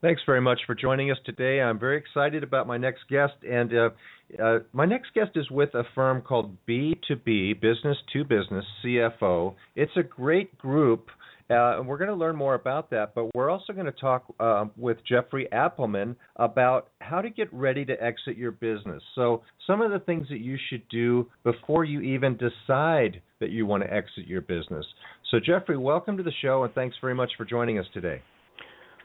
Thanks very much for joining us today. I'm very excited about my next guest, and uh, uh, my next guest is with a firm called B2B, Business to Business CFO. It's a great group. Uh, and we're going to learn more about that, but we're also going to talk uh, with Jeffrey Appelman about how to get ready to exit your business. So, some of the things that you should do before you even decide that you want to exit your business. So, Jeffrey, welcome to the show, and thanks very much for joining us today.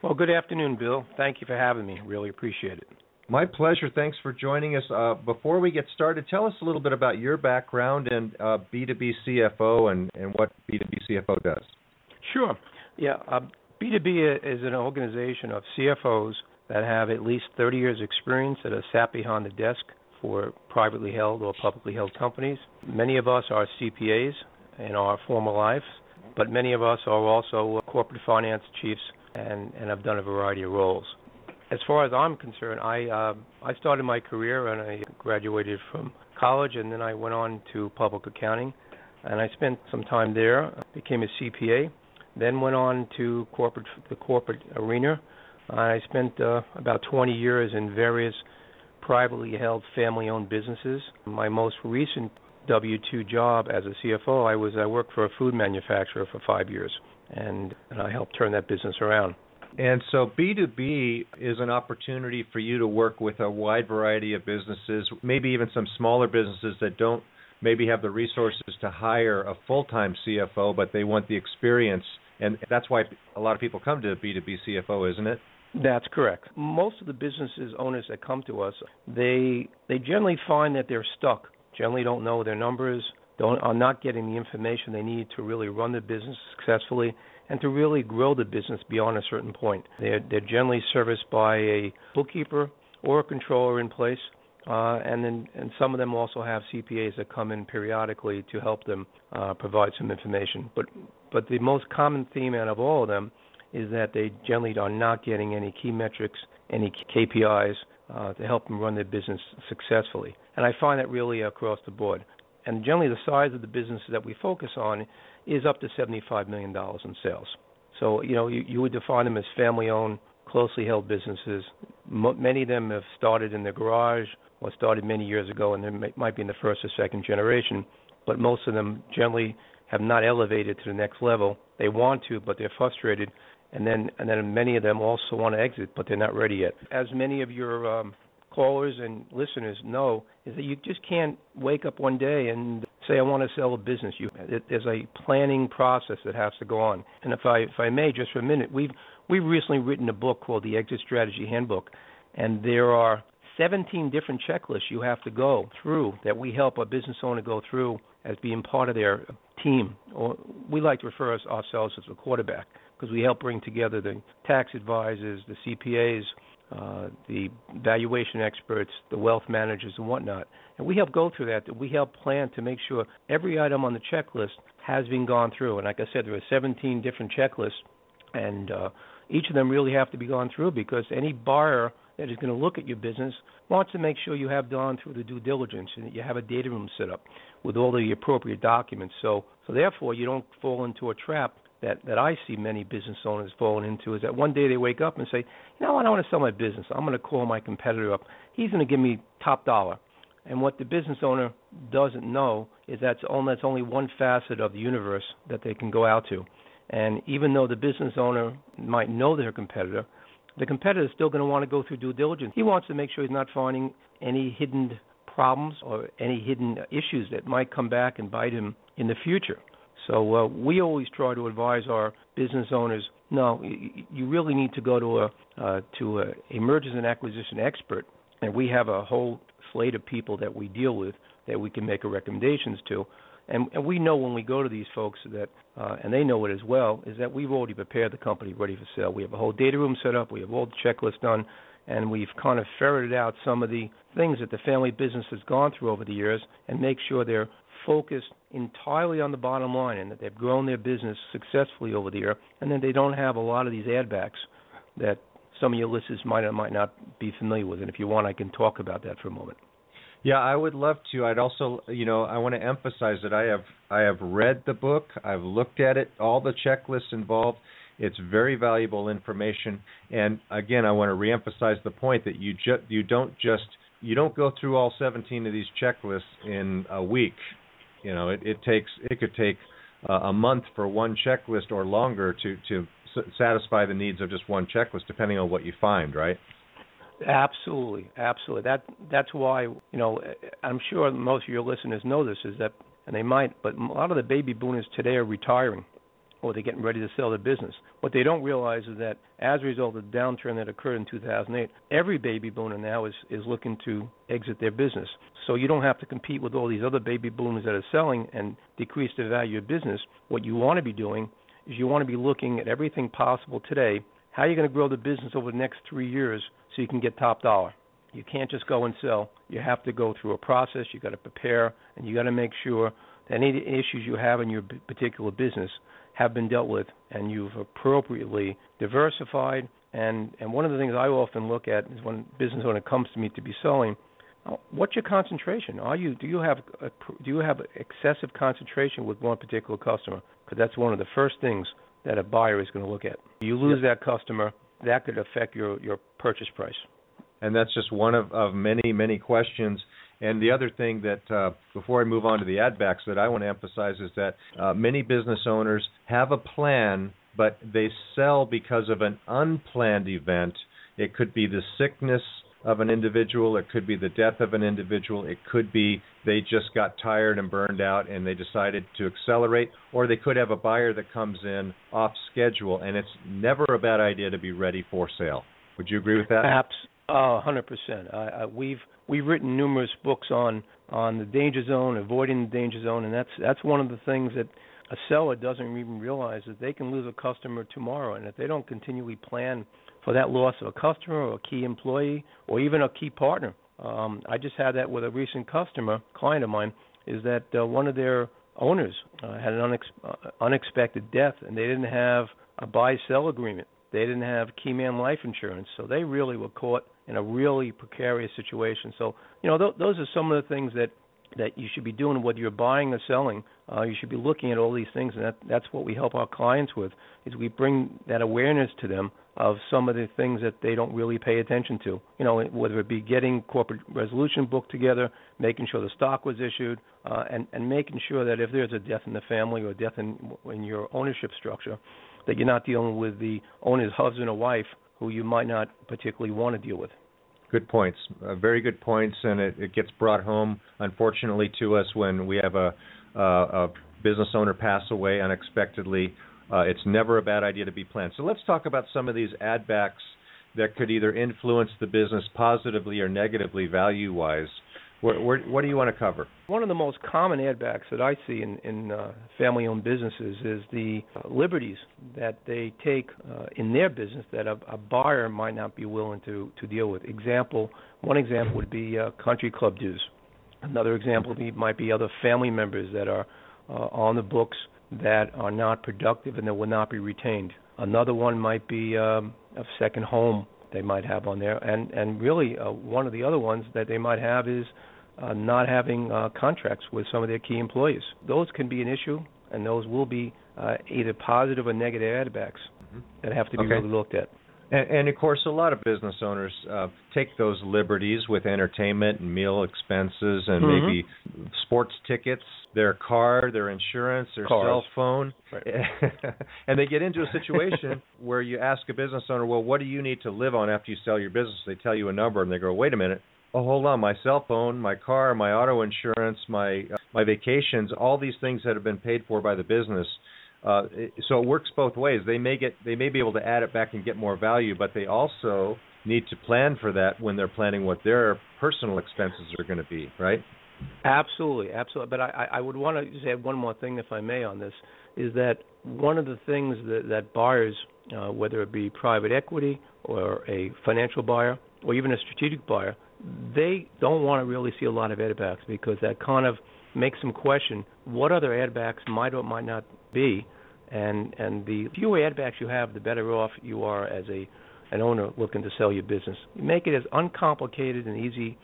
Well, good afternoon, Bill. Thank you for having me. Really appreciate it. My pleasure. Thanks for joining us. Uh, before we get started, tell us a little bit about your background and uh, B2B CFO and, and what B2B CFO does. Sure. Yeah, uh, B2B is an organization of CFOs that have at least 30 years experience that are sat behind the desk for privately held or publicly held companies. Many of us are CPAs in our former lives, but many of us are also corporate finance chiefs and and I've done a variety of roles. As far as I'm concerned, I uh, I started my career and I graduated from college and then I went on to public accounting, and I spent some time there. Became a CPA, then went on to corporate the corporate arena. I spent uh, about 20 years in various privately held family-owned businesses. My most recent W-2 job as a CFO, I was I worked for a food manufacturer for five years and, and I help turn that business around. And so B2B is an opportunity for you to work with a wide variety of businesses, maybe even some smaller businesses that don't maybe have the resources to hire a full-time CFO, but they want the experience. And that's why a lot of people come to B2B CFO, isn't it? That's correct. Most of the businesses owners that come to us, they they generally find that they're stuck. Generally don't know their numbers, don't are not getting the information they need to really run the business successfully and to really grow the business beyond a certain point. They're they're generally serviced by a bookkeeper or a controller in place. Uh, and then, and some of them also have CPAs that come in periodically to help them uh, provide some information. But, but the most common theme out of all of them is that they generally are not getting any key metrics, any KPIs uh, to help them run their business successfully. And I find that really across the board and generally the size of the businesses that we focus on is up to $75 million in sales. So, you know, you, you would define them as family owned, closely held businesses. M- many of them have started in the garage or started many years ago and they may, might be in the first or second generation, but most of them generally have not elevated to the next level. They want to, but they're frustrated. And then, and then many of them also want to exit, but they're not ready yet. As many of your um, callers and listeners know is that you just can't wake up one day and say I want to sell a business. You it, there's a planning process that has to go on. And if I if I may just for a minute, we've we've recently written a book called the Exit Strategy Handbook, and there are 17 different checklists you have to go through that we help a business owner go through as being part of their team. Or we like to refer us, ourselves as a quarterback because we help bring together the tax advisors, the CPAs, uh, the valuation experts, the wealth managers, and whatnot. And we help go through that. We help plan to make sure every item on the checklist has been gone through. And like I said, there are 17 different checklists, and uh, each of them really have to be gone through because any buyer that is going to look at your business wants to make sure you have gone through the due diligence and that you have a data room set up with all the appropriate documents. So, so therefore, you don't fall into a trap that that I see many business owners falling into is that one day they wake up and say, you know what, I want to sell my business. I'm going to call my competitor up. He's going to give me top dollar. And what the business owner doesn't know is that's only, that's only one facet of the universe that they can go out to. And even though the business owner might know their competitor, the competitor is still going to want to go through due diligence. He wants to make sure he's not finding any hidden problems or any hidden issues that might come back and bite him in the future. So uh, we always try to advise our business owners. No, you really need to go to a uh, to a, a mergers and acquisition expert, and we have a whole slate of people that we deal with that we can make recommendations to. And, and we know when we go to these folks that, uh, and they know it as well, is that we've already prepared the company ready for sale. We have a whole data room set up. We have all the checklists done, and we've kind of ferreted out some of the things that the family business has gone through over the years, and make sure they're focused entirely on the bottom line and that they've grown their business successfully over the year, and then they don't have a lot of these add backs that some of your listeners might or might not be familiar with. And if you want, I can talk about that for a moment. Yeah, I would love to. I'd also, you know, I want to emphasize that I have I have read the book. I've looked at it, all the checklists involved. It's very valuable information. And again, I want to reemphasize the point that you just you don't just you don't go through all 17 of these checklists in a week. You know, it, it takes it could take uh, a month for one checklist or longer to to s- satisfy the needs of just one checklist, depending on what you find, right? Absolutely, absolutely. That that's why you know I'm sure most of your listeners know this is that, and they might, but a lot of the baby boomers today are retiring, or they're getting ready to sell their business. What they don't realize is that as a result of the downturn that occurred in 2008, every baby boomer now is is looking to exit their business. So you don't have to compete with all these other baby boomers that are selling and decrease the value of business. What you want to be doing is you want to be looking at everything possible today. How are you going to grow the business over the next three years so you can get top dollar? You can't just go and sell. You have to go through a process. You've got to prepare, and you've got to make sure that any issues you have in your particular business have been dealt with, and you've appropriately diversified. And and one of the things I often look at is when business owner comes to me to be selling, uh, what's your concentration? Are you do you have a, do you have excessive concentration with one particular customer? because that's one of the first things that a buyer is going to look at. You lose yep. that customer, that could affect your your purchase price. And that's just one of, of many many questions. And the other thing that uh, before I move on to the add backs that I want to emphasize is that uh, many business owners have a plan, but they sell because of an unplanned event. It could be the sickness of an individual. It could be the death of an individual. It could be they just got tired and burned out and they decided to accelerate, or they could have a buyer that comes in off schedule, and it's never a bad idea to be ready for sale. Would you agree with that? Perhaps, uh, hundred percent. We've we've written numerous books on on the danger zone, avoiding the danger zone, and that's that's one of the things that a seller doesn't even realize that they can lose a customer tomorrow, and if they don't continually plan for that loss of a customer or a key employee or even a key partner. Um, I just had that with a recent customer, client of mine, is that uh, one of their owners uh, had an unex- uh, unexpected death and they didn't have a buy sell agreement. They didn't have key man life insurance, so they really were caught in a really precarious situation. So, you know, th- those are some of the things that that you should be doing whether you're buying or selling uh, you should be looking at all these things and that that's what we help our clients with is we bring that awareness to them of some of the things that they don't really pay attention to you know whether it be getting corporate resolution book together making sure the stock was issued uh, and and making sure that if there's a death in the family or death in in your ownership structure that you're not dealing with the owner's husband or wife who you might not particularly want to deal with Good points. Uh, very good points, and it, it, gets brought home, unfortunately, to us when we have a, uh, a business owner pass away unexpectedly. Uh, it's never a bad idea to be planned. So let's talk about some of these add backs that could either influence the business positively or negatively value wise. Where, where, what do you want to cover? One of the most common add backs that I see in, in uh, family-owned businesses is the liberties that they take uh, in their business that a, a, buyer might not be willing to, to deal with. Example, one example would be uh, country club dues. Another example might be other family members that are uh, on the books that are not productive and that will not be retained. Another one might be um, a second home they might have on there, and and really uh, one of the other ones that they might have is uh, not having uh, contracts with some of their key employees. Those can be an issue, and those will be uh, either positive or negative addbacks mm-hmm. that have to be okay. really looked at. And, and, of course, a lot of business owners uh, take those liberties with entertainment and meal expenses and mm-hmm. maybe sports tickets, their car, their insurance, their Cars. cell phone. Right. and they get into a situation where you ask a business owner, well, what do you need to live on after you sell your business? They tell you a number and they go, wait a minute. Oh, hold on, my cell phone, my car, my auto insurance, my uh, my vacations, all these things that have been paid for by the business uh, so it works both ways. They may get they may be able to add it back and get more value, but they also need to plan for that when they're planning what their personal expenses are going to be, right? Absolutely, absolutely. But I, I would want to just add one more thing, if I may, on this is that one of the things that, that buyers, uh, whether it be private equity or a financial buyer or even a strategic buyer, they don't want to really see a lot of add backs because that kind of makes them question what other add backs might or might not be, and and the fewer add backs you have, the better off you are as a an owner looking to sell your business. Make it as uncomplicated and easy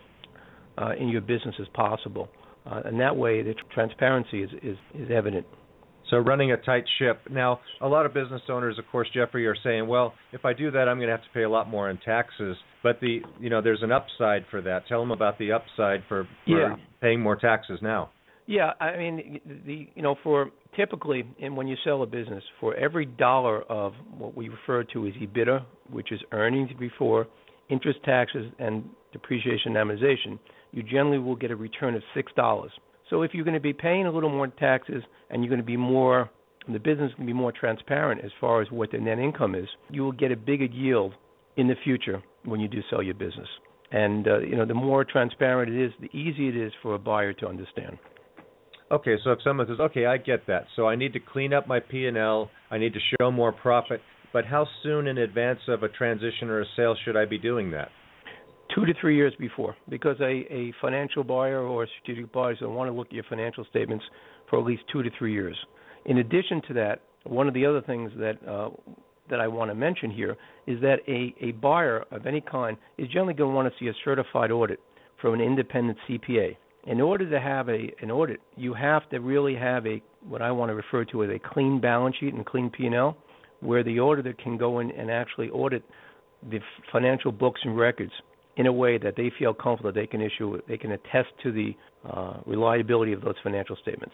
uh, in your business as possible, uh, and that way the transparency is, is is evident. So running a tight ship. Now, a lot of business owners, of course, Jeffrey, are saying, "Well, if I do that, I'm going to have to pay a lot more in taxes." But the, you know, there's an upside for that. Tell them about the upside for, for yeah. paying more taxes now. Yeah, I mean, the you know, for typically, and when you sell a business, for every dollar of what we refer to as EBITDA, which is earnings before interest, taxes, and depreciation and amortization, you generally will get a return of six dollars. So if you're going to be paying a little more taxes and you're going to be more, the business can be more transparent as far as what the net income is, you will get a bigger yield in the future when you do sell your business. And uh, you know, the more transparent it is, the easier it is for a buyer to understand. Okay, so if someone says, "Okay, I get that. So I need to clean up my P&L, I need to show more profit." But how soon in advance of a transition or a sale should I be doing that? Two to three years before, because a, a financial buyer or a strategic buyer will want to look at your financial statements for at least two to three years. In addition to that, one of the other things that uh, that I want to mention here is that a, a buyer of any kind is generally going to want to see a certified audit from an independent CPA in order to have a an audit, you have to really have a what I want to refer to as a clean balance sheet and clean P&L, where the auditor can go in and actually audit the financial books and records in a way that they feel comfortable they can issue they can attest to the uh, reliability of those financial statements.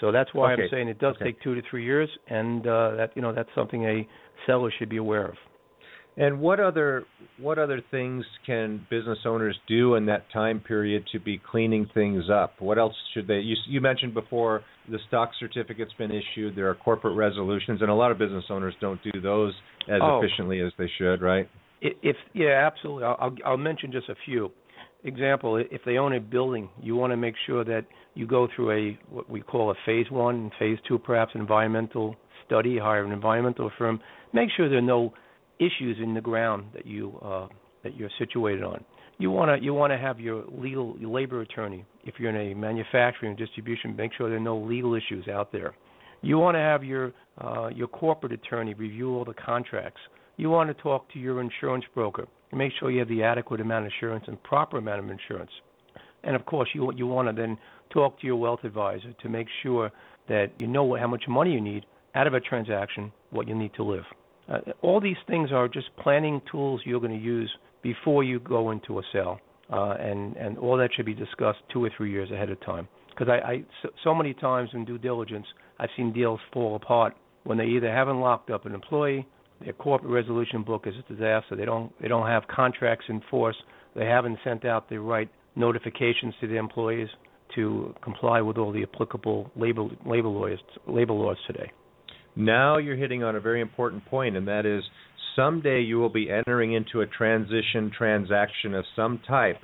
So that's why okay. I'm saying it does okay. take two to three years, and uh, that you know that's something a seller should be aware of. And what other what other things can business owners do in that time period to be cleaning things up? What else should they? You, you mentioned before the stock certificate's been issued. There are corporate resolutions, and a lot of business owners don't do those as oh. efficiently as they should, right? If yeah, absolutely. I'll I'll mention just a few. Example: If they own a building, you want to make sure that you go through a what we call a phase one, and phase two, perhaps environmental study. Hire an environmental firm. Make sure there are no issues in the ground that you uh, that you're situated on. You want to you want to have your legal your labor attorney. If you're in a manufacturing distribution, make sure there are no legal issues out there. You want to have your uh, your corporate attorney review all the contracts. You want to talk to your insurance broker make sure you have the adequate amount of insurance and proper amount of insurance. And of course, you you want to then talk to your wealth advisor to make sure that you know how much money you need out of a transaction, what you need to live. Uh, all these things are just planning tools you're going to use before you go into a sale, uh, and and all that should be discussed two or three years ahead of time. Because I, I so, so many times in due diligence, I've seen deals fall apart when they either haven't locked up an employee, their corporate resolution book is a disaster. They don't they don't have contracts in force. They haven't sent out the right notifications to the employees to comply with all the applicable labor labor laws labor laws today. Now you're hitting on a very important point, and that is someday you will be entering into a transition transaction of some type,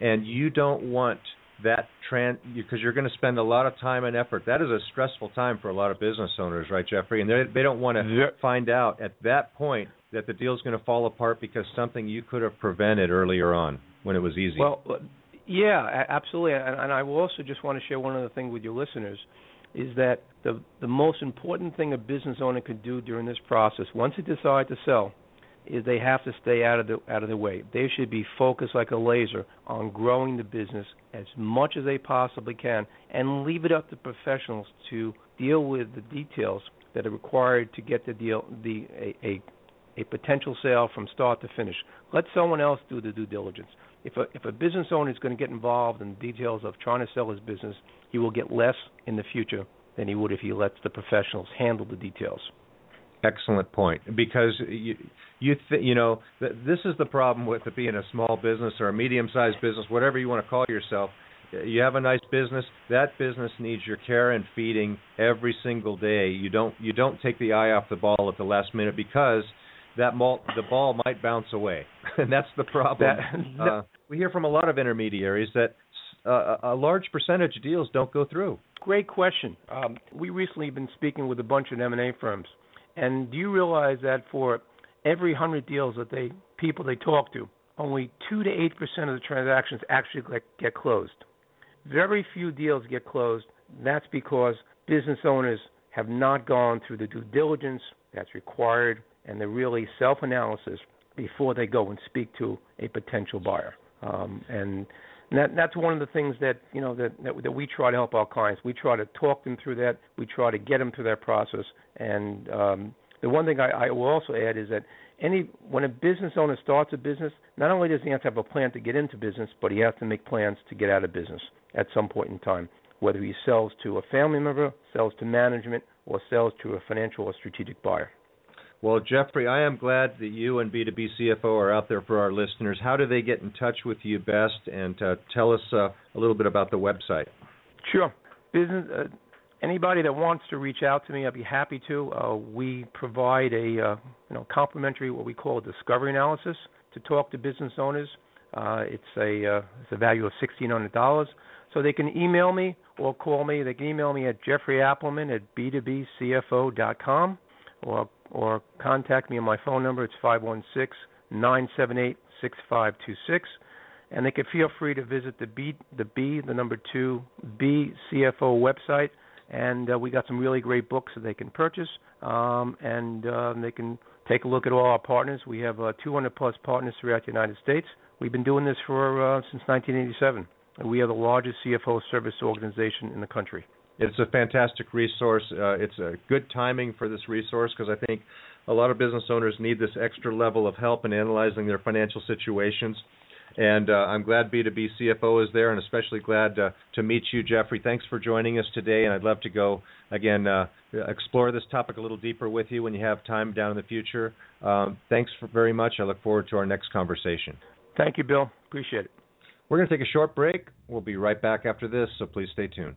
and you don't want that trans because you're going to spend a lot of time and effort. That is a stressful time for a lot of business owners, right, Jeffrey? And they they don't want to find out at that point that the deal's going to fall apart because something you could have prevented earlier on when it was easy. Well, yeah, absolutely. And I will also just want to share one other thing with your listeners is that the the most important thing a business owner can do during this process, once they decide to sell, is they have to stay out of the out of the way. They should be focused like a laser on growing the business as much as they possibly can, and leave it up to professionals to deal with the details that are required to get the deal the a, a a potential sale from start to finish. Let someone else do the due diligence. If a if a business owner is going to get involved in the details of trying to sell his business, he will get less in the future than he would if he lets the professionals handle the details. Excellent point. Because you you th- you know th- this is the problem with it being a small business or a medium-sized business, whatever you want to call yourself. You have a nice business. That business needs your care and feeding every single day. You don't you don't take the eye off the ball at the last minute because that malt, the ball might bounce away, and that's the problem. That, uh, we hear from a lot of intermediaries that uh, a large percentage of deals don't go through? Great question. Um, we recently been speaking with a bunch of M&A firms, and do you realize that for every hundred deals that they people they talk to, only two to eight percent of the transactions actually get, get closed. Very few deals get closed. That's because business owners have not gone through the due diligence that's required and the really self-analysis before they go and speak to a potential buyer. Um, and that, that's one of the things that you know that, that, that we try to help our clients. We try to talk them through that. We try to get them through that process. And um, the one thing I, I will also add is that any when a business owner starts a business, not only does he have to have a plan to get into business, but he has to make plans to get out of business at some point in time. Whether he sells to a family member, sells to management, or sells to a financial or strategic buyer. Well, Jeffrey, I am glad that you and B2B CFO are out there for our listeners. How do they get in touch with you best? And uh, tell us uh, a little bit about the website. Sure. Business. Uh, anybody that wants to reach out to me, I'd be happy to. Uh, we provide a uh, you know complimentary what we call a discovery analysis to talk to business owners. Uh, it's a it's a value of sixteen hundred dollars. So they can email me or call me. They can email me at Jeffrey Appleman at b2bcfo.com or or contact me on my phone number. It's five one six nine seven eight six five two six, and they can feel free to visit the B the B the number two B CFO website, and uh, we got some really great books that they can purchase, um, and uh, they can take a look at all our partners. We have uh, 200 plus partners throughout the United States. We've been doing this for uh, since 1987. And we are the largest CFO service organization in the country. It's a fantastic resource. Uh, it's a good timing for this resource because I think a lot of business owners need this extra level of help in analyzing their financial situations. And uh, I'm glad B2B CFO is there, and especially glad uh, to meet you, Jeffrey. Thanks for joining us today, and I'd love to go again uh, explore this topic a little deeper with you when you have time down in the future. Um, thanks very much. I look forward to our next conversation. Thank you, Bill. Appreciate it. We're going to take a short break. We'll be right back after this, so please stay tuned.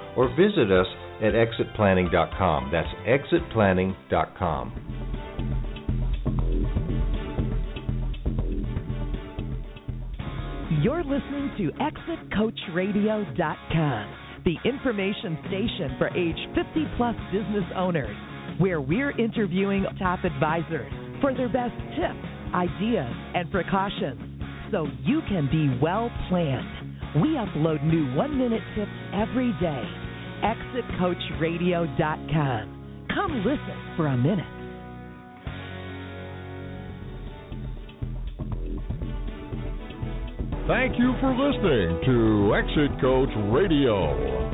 or visit us at exitplanning.com. That's exitplanning.com. You're listening to ExitCoachRadio.com, the information station for age 50 plus business owners, where we're interviewing top advisors for their best tips, ideas, and precautions so you can be well planned. We upload new one minute tips every day. ExitCoachRadio.com. Come listen for a minute. Thank you for listening to Exit Coach Radio.